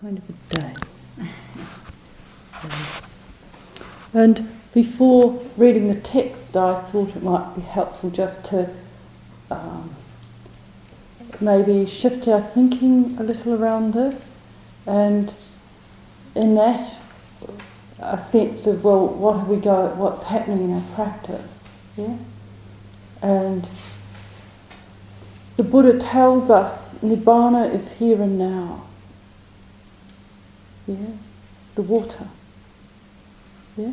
kind of a day. And before reading the text, I thought it might be helpful just to um, maybe shift our thinking a little around this, and in that, a sense of well, what have we got? What's happening in our practice? Yeah, and the Buddha tells us Nibbana is here and now. Yeah, the water. Yeah,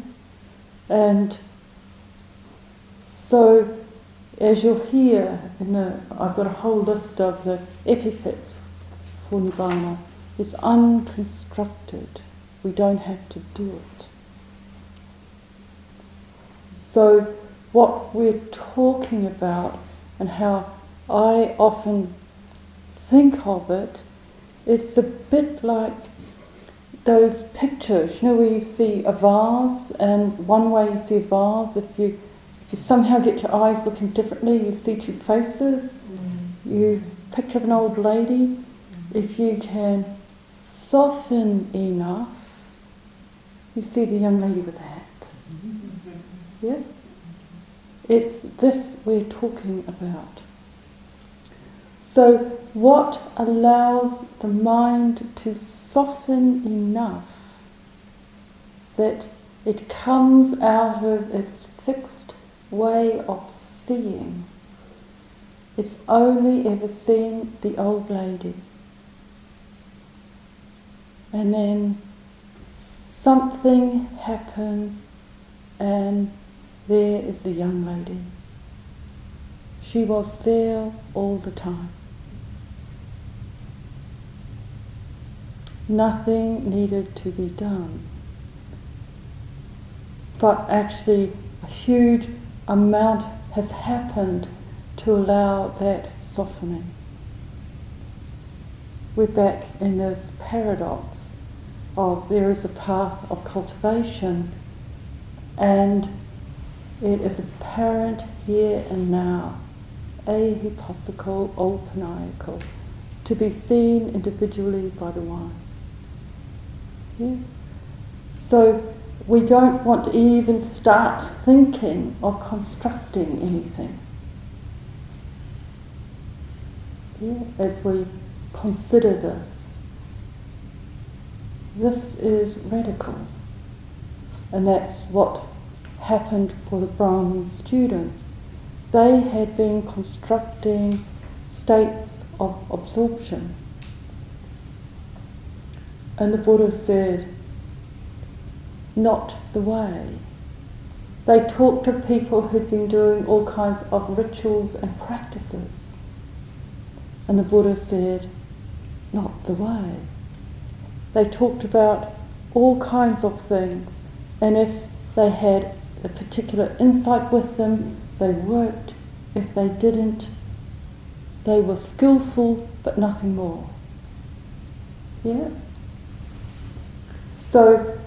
and so as you'll hear in I've got a whole list of the epithets for Nibbana. It's unconstructed. We don't have to do it. So, what we're talking about and how I often think of it, it's a bit like those pictures, you know, where you see a vase, and one way you see a vase, if you if you somehow get your eyes looking differently, you see two faces. Mm. You picture of an old lady. Mm. If you can soften enough, you see the young lady with the hat. Yeah? It's this we're talking about. So, what allows the mind to soften enough that it comes out of its fixed way of seeing? It's only ever seen the old lady. And then something happens, and there is the young lady. She was there all the time. Nothing needed to be done. But actually, a huge amount has happened to allow that softening. We're back in this paradox of there is a path of cultivation and it is apparent here and now, ahypothetical, opanayiko, to be seen individually by the wise. Yeah? So we don't want to even start thinking or constructing anything. Yeah? As we consider this, this is radical. And that's what happened for the Brahmin students. They had been constructing states of absorption. And the Buddha said, not the way. They talked to people who'd been doing all kinds of rituals and practices. And the Buddha said, not the way. They talked about all kinds of things, and if they had a particular insight with them, they worked. If they didn't, they were skillful, but nothing more. Yeah? So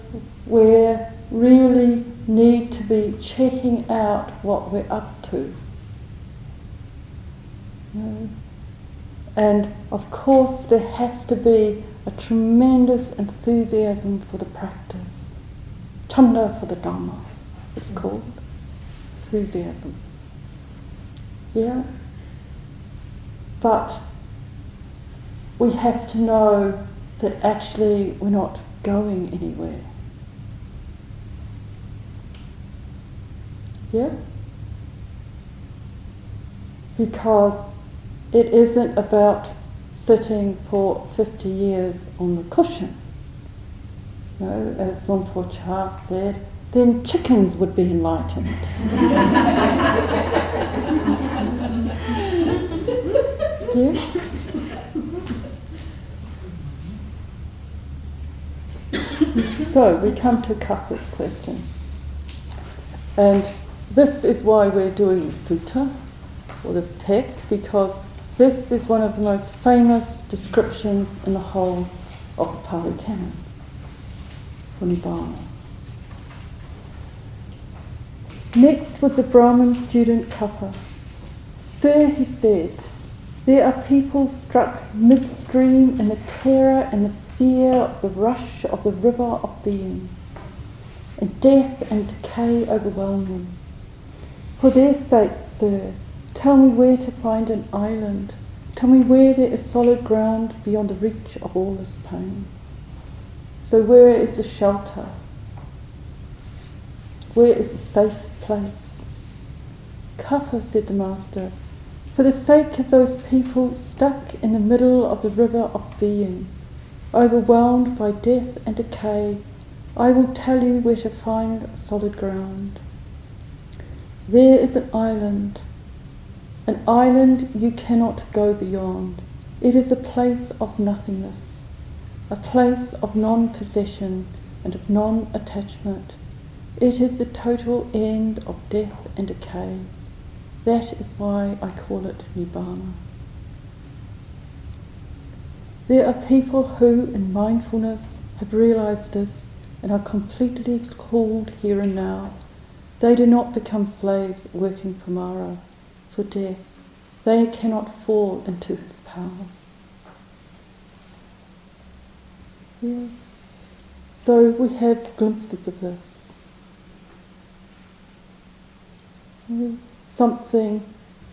we really need to be checking out what we're up to. And of course, there has to be a tremendous enthusiasm for the practice, chanda for the Dharma, it's called enthusiasm. Yeah? But we have to know that actually we're not going anywhere. Yeah? Because it isn't about sitting for 50 years on the cushion. You know, as Luang Chah said, then chickens would be enlightened. yeah? so we come to Kappa's question. And this is why we're doing the sutta, or this text, because this is one of the most famous descriptions in the whole of the Pali Canon for Nibbana. Next was the Brahmin student Kappa. Sir, he said, there are people struck midstream in the terror and the fear of the rush of the river of being, and death and decay overwhelm them. For their sake, sir, tell me where to find an island. Tell me where there is solid ground beyond the reach of all this pain. So, where is the shelter? Where is the safe place? Kappa, said the Master, for the sake of those people stuck in the middle of the river of being, overwhelmed by death and decay, I will tell you where to find solid ground. There is an island, an island you cannot go beyond. It is a place of nothingness, a place of non possession and of non attachment. It is the total end of death and decay. That is why I call it Nibbana. There are people who, in mindfulness, have realized this and are completely called here and now. They do not become slaves working for Mara, for death. They cannot fall into his power. Yeah. So we have glimpses of this. Yeah something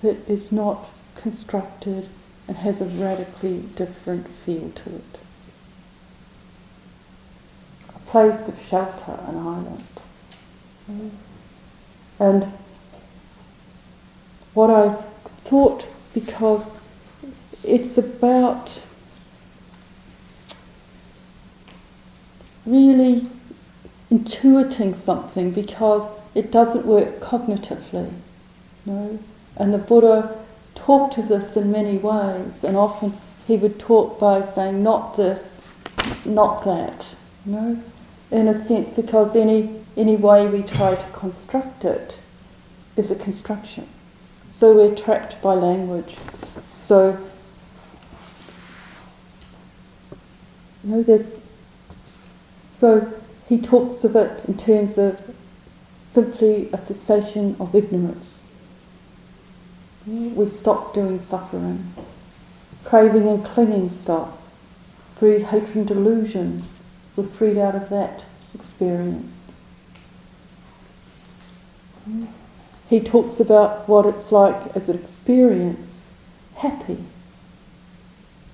that is not constructed and has a radically different feel to it. A place of shelter, an island. And what I thought, because it's about really intuiting something because it doesn't work cognitively. No? And the Buddha talked of this in many ways, and often he would talk by saying, not this, not that. No? In a sense, because any, any way we try to construct it is a construction. So we're trapped by language. So, you know, so he talks of it in terms of simply a cessation of ignorance. We stop doing suffering. Craving and clinging stop. Greed, hatred, and delusion, we're freed out of that experience. He talks about what it's like as an experience, happy.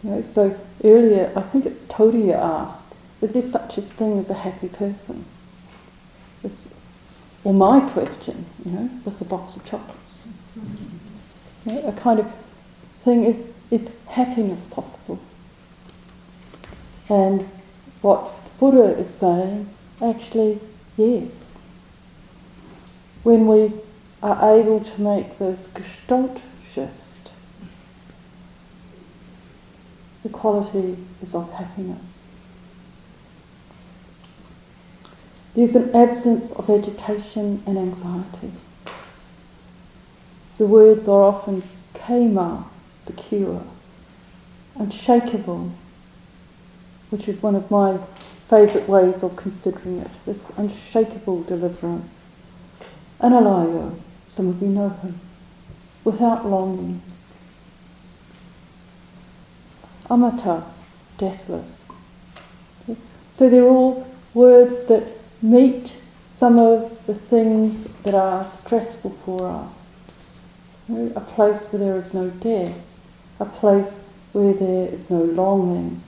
You know, so earlier, I think it's Todeyya asked, is there such a thing as a happy person? It's, or my question, you know, with the box of chocolates. Mm-hmm a kind of thing is, is happiness possible? And what Buddha is saying, actually, yes. When we are able to make this gestalt shift, the quality is of happiness. There's an absence of agitation and anxiety. The words are often khema, secure, unshakable, which is one of my favourite ways of considering it, this unshakable deliverance. Analayo, some of you know him, without longing. Amata, deathless. So they're all words that meet some of the things that are stressful for us a place where there is no death, a place where there is no longing.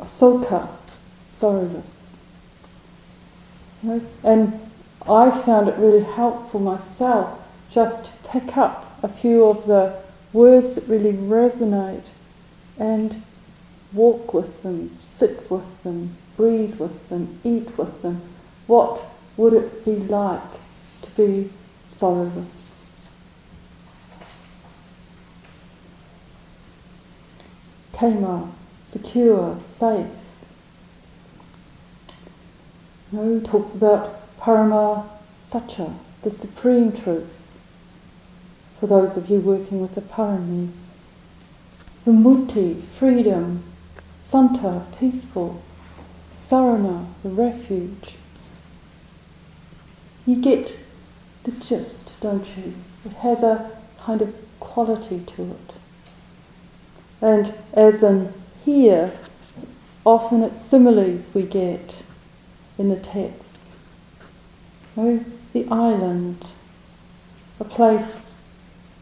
Soka, sorrowless. And I found it really helpful myself just to pick up a few of the words that really resonate and walk with them, sit with them, breathe with them, eat with them. What would it be like to be sorrowless. Khema, secure, safe. No, talks about Parama Satya, the supreme truth. For those of you working with the Parami, Vimukti, freedom, Santa, peaceful, Sarana, the refuge. You get the gist, don't you? It has a kind of quality to it. And as in here, often it's similes we get in the text. Oh, the island, a place,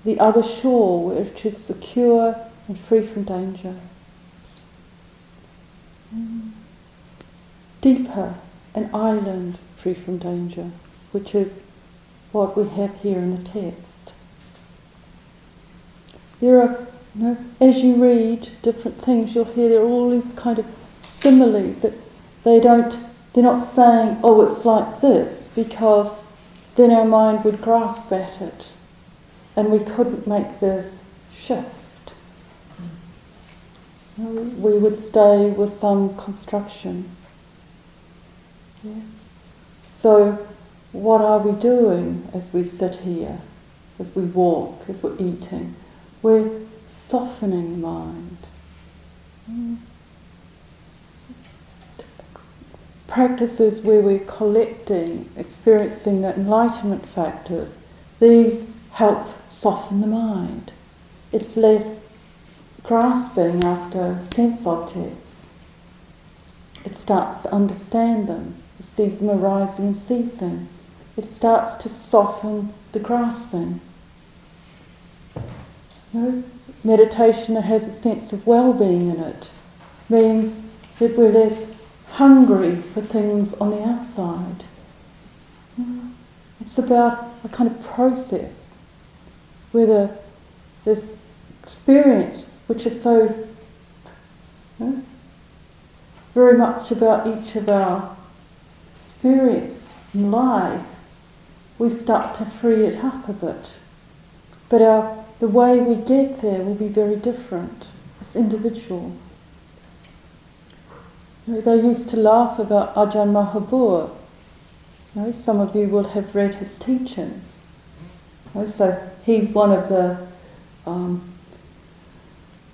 the other shore, which is secure and free from danger. Mm. Dipa, an island free from danger, which is what we have here in the text. There are, you know, as you read different things, you'll hear there are all these kind of similes that they don't, they're not saying, oh, it's like this, because then our mind would grasp at it and we couldn't make this shift. Mm. We would stay with some construction. Yeah. So, what are we doing as we sit here, as we walk, as we're eating? We're softening the mind. Mm. Practices where we're collecting, experiencing the enlightenment factors, these help soften the mind. It's less grasping after sense objects. It starts to understand them, sees them arising and ceasing. It starts to soften the grasping. Meditation that has a sense of well-being in it means that we're less hungry for things on the outside. It's about a kind of process where the, this experience, which is so you know, very much about each of our experience in life, we start to free it up a bit. But our, the way we get there will be very different. It's individual. You know, they used to laugh about Ajahn Mahabua. You know, some of you will have read his teachings. You know, so he's one of the um,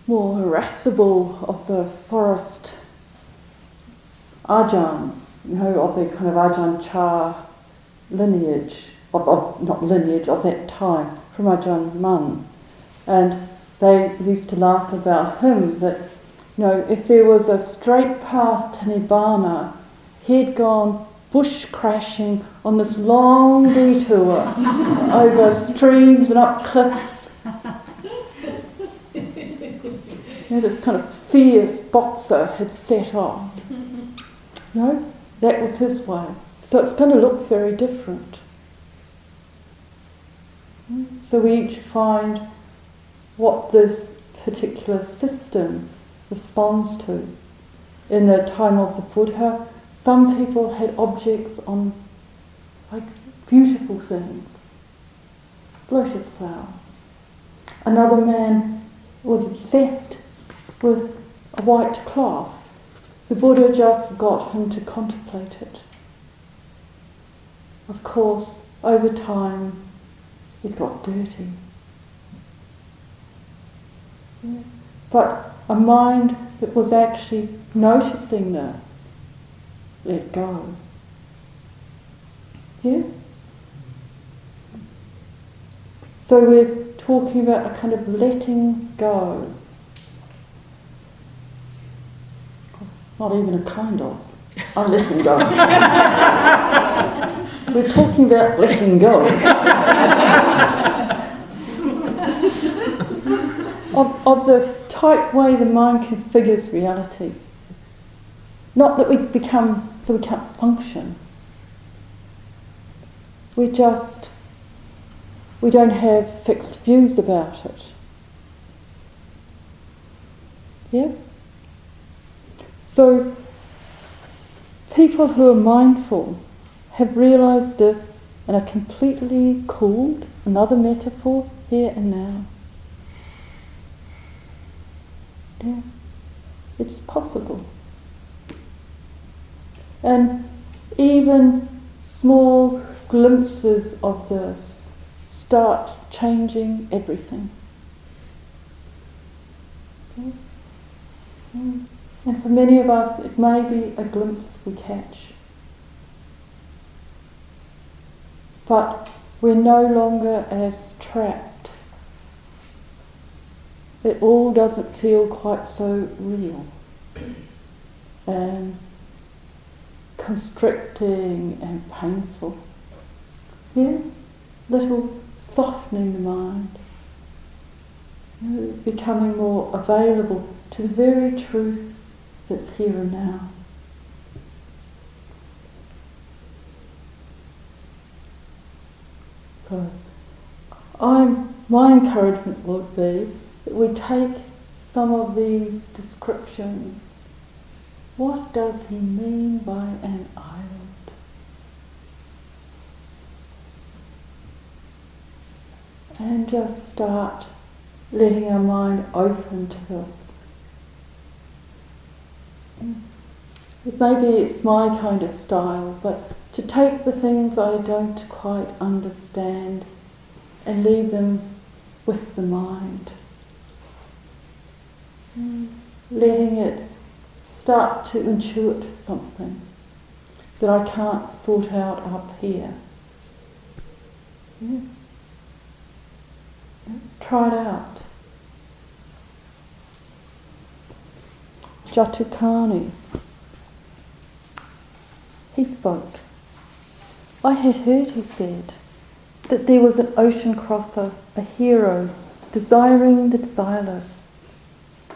more irascible of the forest Ajahns, you know, of the kind of Ajahn Chah lineage, of, of, not lineage, of that time, from Ajahn Mun. And they used to laugh about him that, you know, if there was a straight path to Nibbana, he'd gone bush crashing on this long detour over streams and up cliffs. You know, this kind of fierce boxer had set off. You know, that was his way. So it's going to look very different. So we each find what this particular system responds to. In the time of the Buddha, some people had objects on like beautiful things, lotus flowers. Another man was obsessed with a white cloth. The Buddha just got him to contemplate it. Of course, over time, it got dirty. But a mind that was actually noticing this let go. Yeah? So we're talking about a kind of letting go. Not even a kind of. I'm letting go. we're talking about letting go. of, of the type way the mind configures reality. Not that we become so we can't function. We just we don't have fixed views about it. Yeah? So people who are mindful have realized this and are completely cooled, another metaphor, here and now. Yeah, it's possible. And even small glimpses of this start changing everything. Okay? Mm. And for many of us, it may be a glimpse we catch. But we're no longer as trapped it all doesn't feel quite so real and constricting and painful. Yeah? Little softening the mind, you know, becoming more available to the very truth that's here and now. So, I'm, my encouragement would be that we take some of these descriptions. What does he mean by an island? And just start letting our mind open to this. Maybe it's my kind of style, but to take the things I don't quite understand and leave them with the mind. Mm. Letting it start to intuit something that I can't sort out up here. Yeah. Try it out. Jatukanni. He spoke. I had heard, he said, that there was an ocean crosser, a hero, desiring the desireless.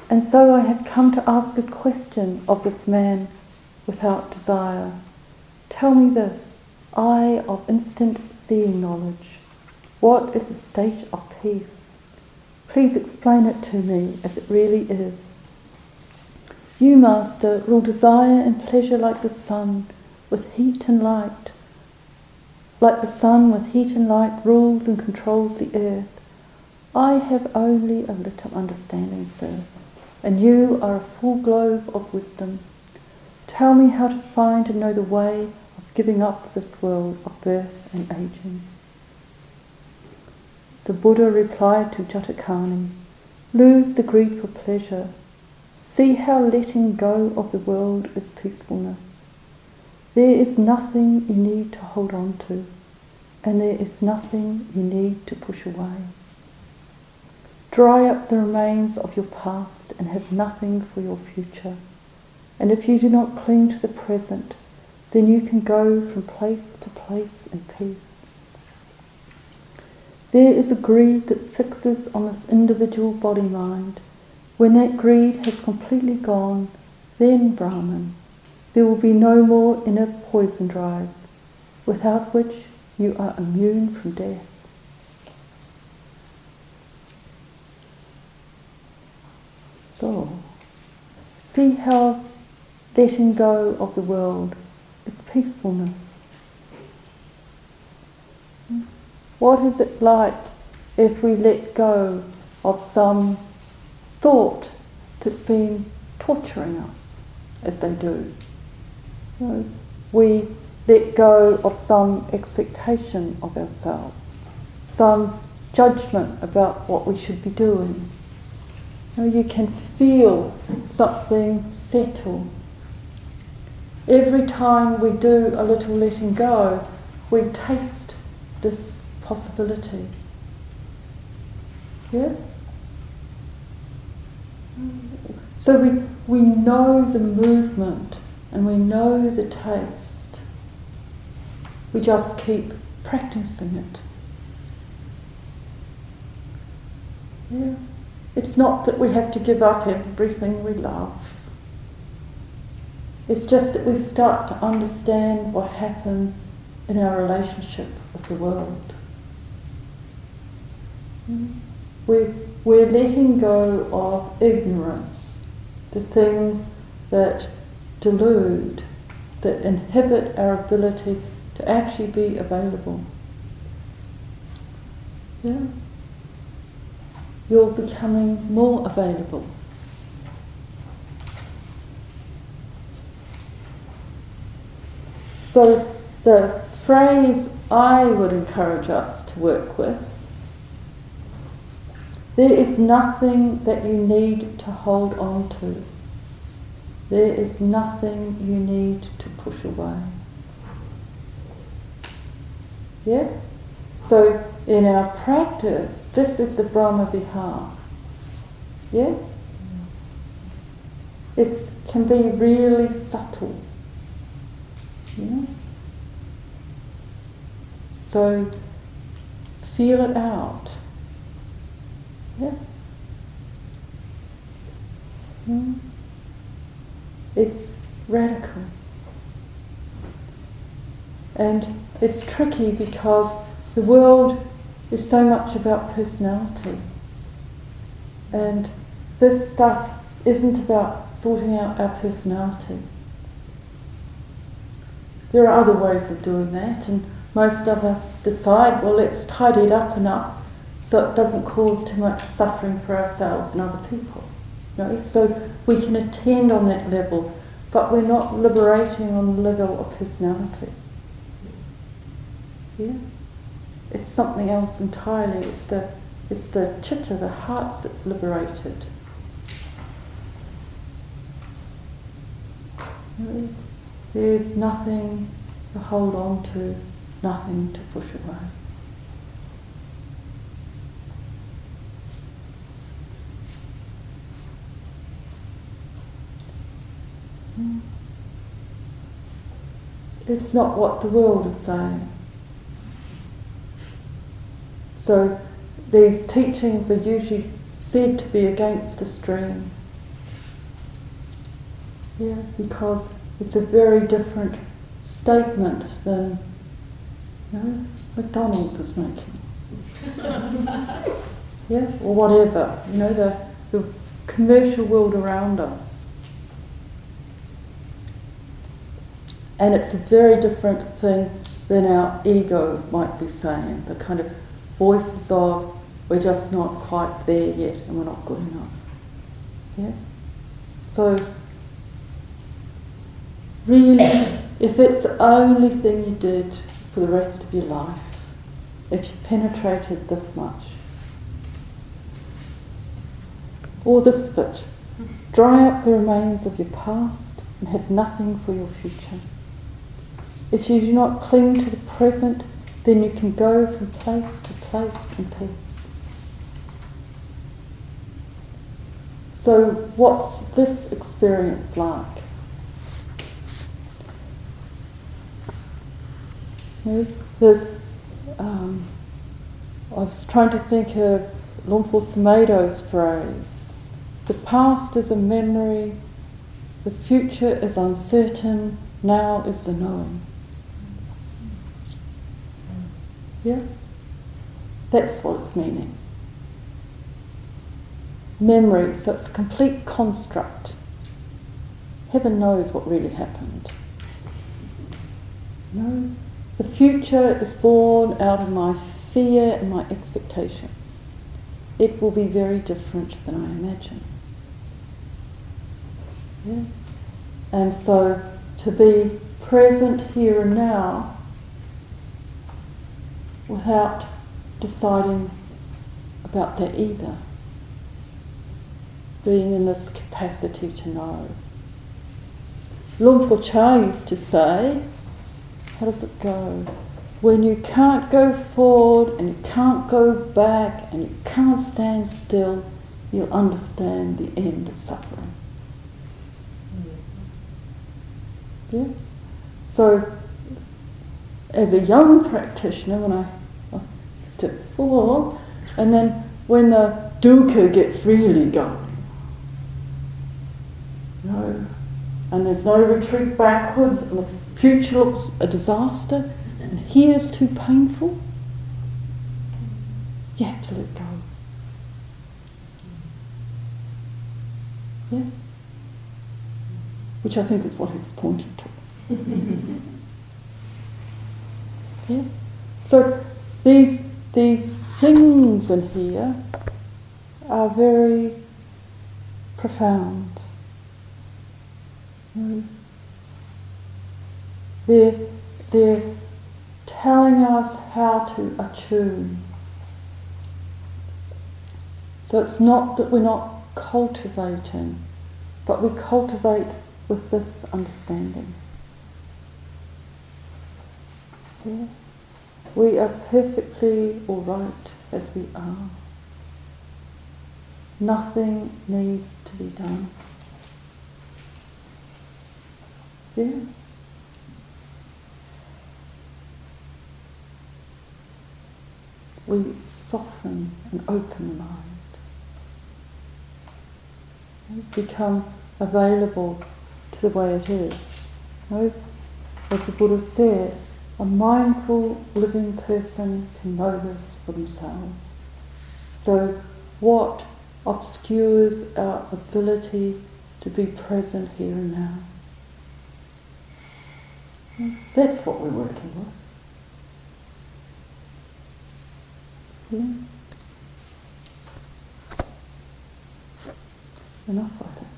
And so I have come to ask a question of this man without desire. Tell me this, I of instant seeing knowledge, what is the state of peace? Please explain it to me as it really is. You, Master, rule desire and pleasure like the sun, with heat and light like the sun with heat and light rules and controls the earth. I have only a little understanding, sir, and you are a full globe of wisdom. Tell me how to find and know the way of giving up this world of birth and aging. The Buddha replied to Jatukanni, Lose the greed for pleasure. See how letting go of the world is peacefulness. There is nothing you need to hold on to, and there is nothing you need to push away. Dry up the remains of your past and have nothing for your future. And if you do not cling to the present, then you can go from place to place in peace. There is a greed that fixes on this individual body mind. When that greed has completely gone, then Brahman, there will be no more inner poison drives, without which you are immune from death. So, see how letting go of the world is peacefulness. What is it like if we let go of some thought that's been torturing us, as they do? You know, we let go of some expectation of ourselves, some judgment about what we should be doing. You, know, you can feel something settle. Every time we do a little letting go, we taste this possibility. Yeah? So we, we know the movement and we know the taste. We just keep practicing it. Yeah. It's not that we have to give up everything we love. It's just that we start to understand what happens in our relationship with the world. Hmm? We're, we're letting go of ignorance, the things that delude, that inhibit our ability to actually be available. Yeah? You're becoming more available. So the phrase I would encourage us to work with there is nothing that you need to hold on to. There is nothing you need to push away. Yeah? So in our practice, this is the Brahma Vihar. Yeah? It can be really subtle. Yeah? So feel it out. Yeah? Mm. It's radical. And it's tricky because the world is so much about personality. And this stuff isn't about sorting out our personality. There are other ways of doing that, and most of us decide, well, let's tidy it up enough so it doesn't cause too much suffering for ourselves and other people. So we can attend on that level, but we're not liberating on the level of personality. Yeah? It's something else entirely. It's the, it's the chitta, the heart that's liberated. There's nothing to hold on to, nothing to push away. It's not what the world is saying. So these teachings are usually said to be against the stream. Yeah, because it's a very different statement than you know, McDonald's is making. yeah, or whatever. You know, the, the commercial world around us. And it's a very different thing than our ego might be saying, the kind of voices of we're just not quite there yet and we're not good enough. Yeah? So really, if it's the only thing you did for the rest of your life, if you penetrated this much, or this bit, dry up the remains of your past and have nothing for your future. If you do not cling to the present, then you can go from place to place in peace. So, what's this experience like? There's, um, I was trying to think of Luang Por Sumedho's phrase the past is a memory, the future is uncertain, now is the knowing. That's what it's meaning. Memory, so it's a complete construct. Heaven knows what really happened. No. The future is born out of my fear and my expectations. It will be very different than I imagine. Yeah? And so to be present here and now without deciding about that either. Being in this capacity to know. Luang Chah used to say, how does it go? When you can't go forward and you can't go back and you can't stand still, you'll understand the end of suffering. Yeah? So, as a young practitioner, when I, I fall, and then when the dukkha gets really going, no, and there's no retreat backwards, and the future looks a disaster, and here's too painful, you have to let go. Yeah? Which I think is what he's pointing to. yeah? So these, these things in here are very profound. Mm. They're, they're telling us how to attune. So it's not that we're not cultivating, but we cultivate with this understanding. Yeah? We are perfectly all right as we are. Nothing needs to be done. Yeah. We soften and open the mind. We become available to the way it is. as the Buddha said, a mindful living person can know this for themselves. So, what obscures our ability to be present here and now? That's what we're working with. Yeah. Enough, I think.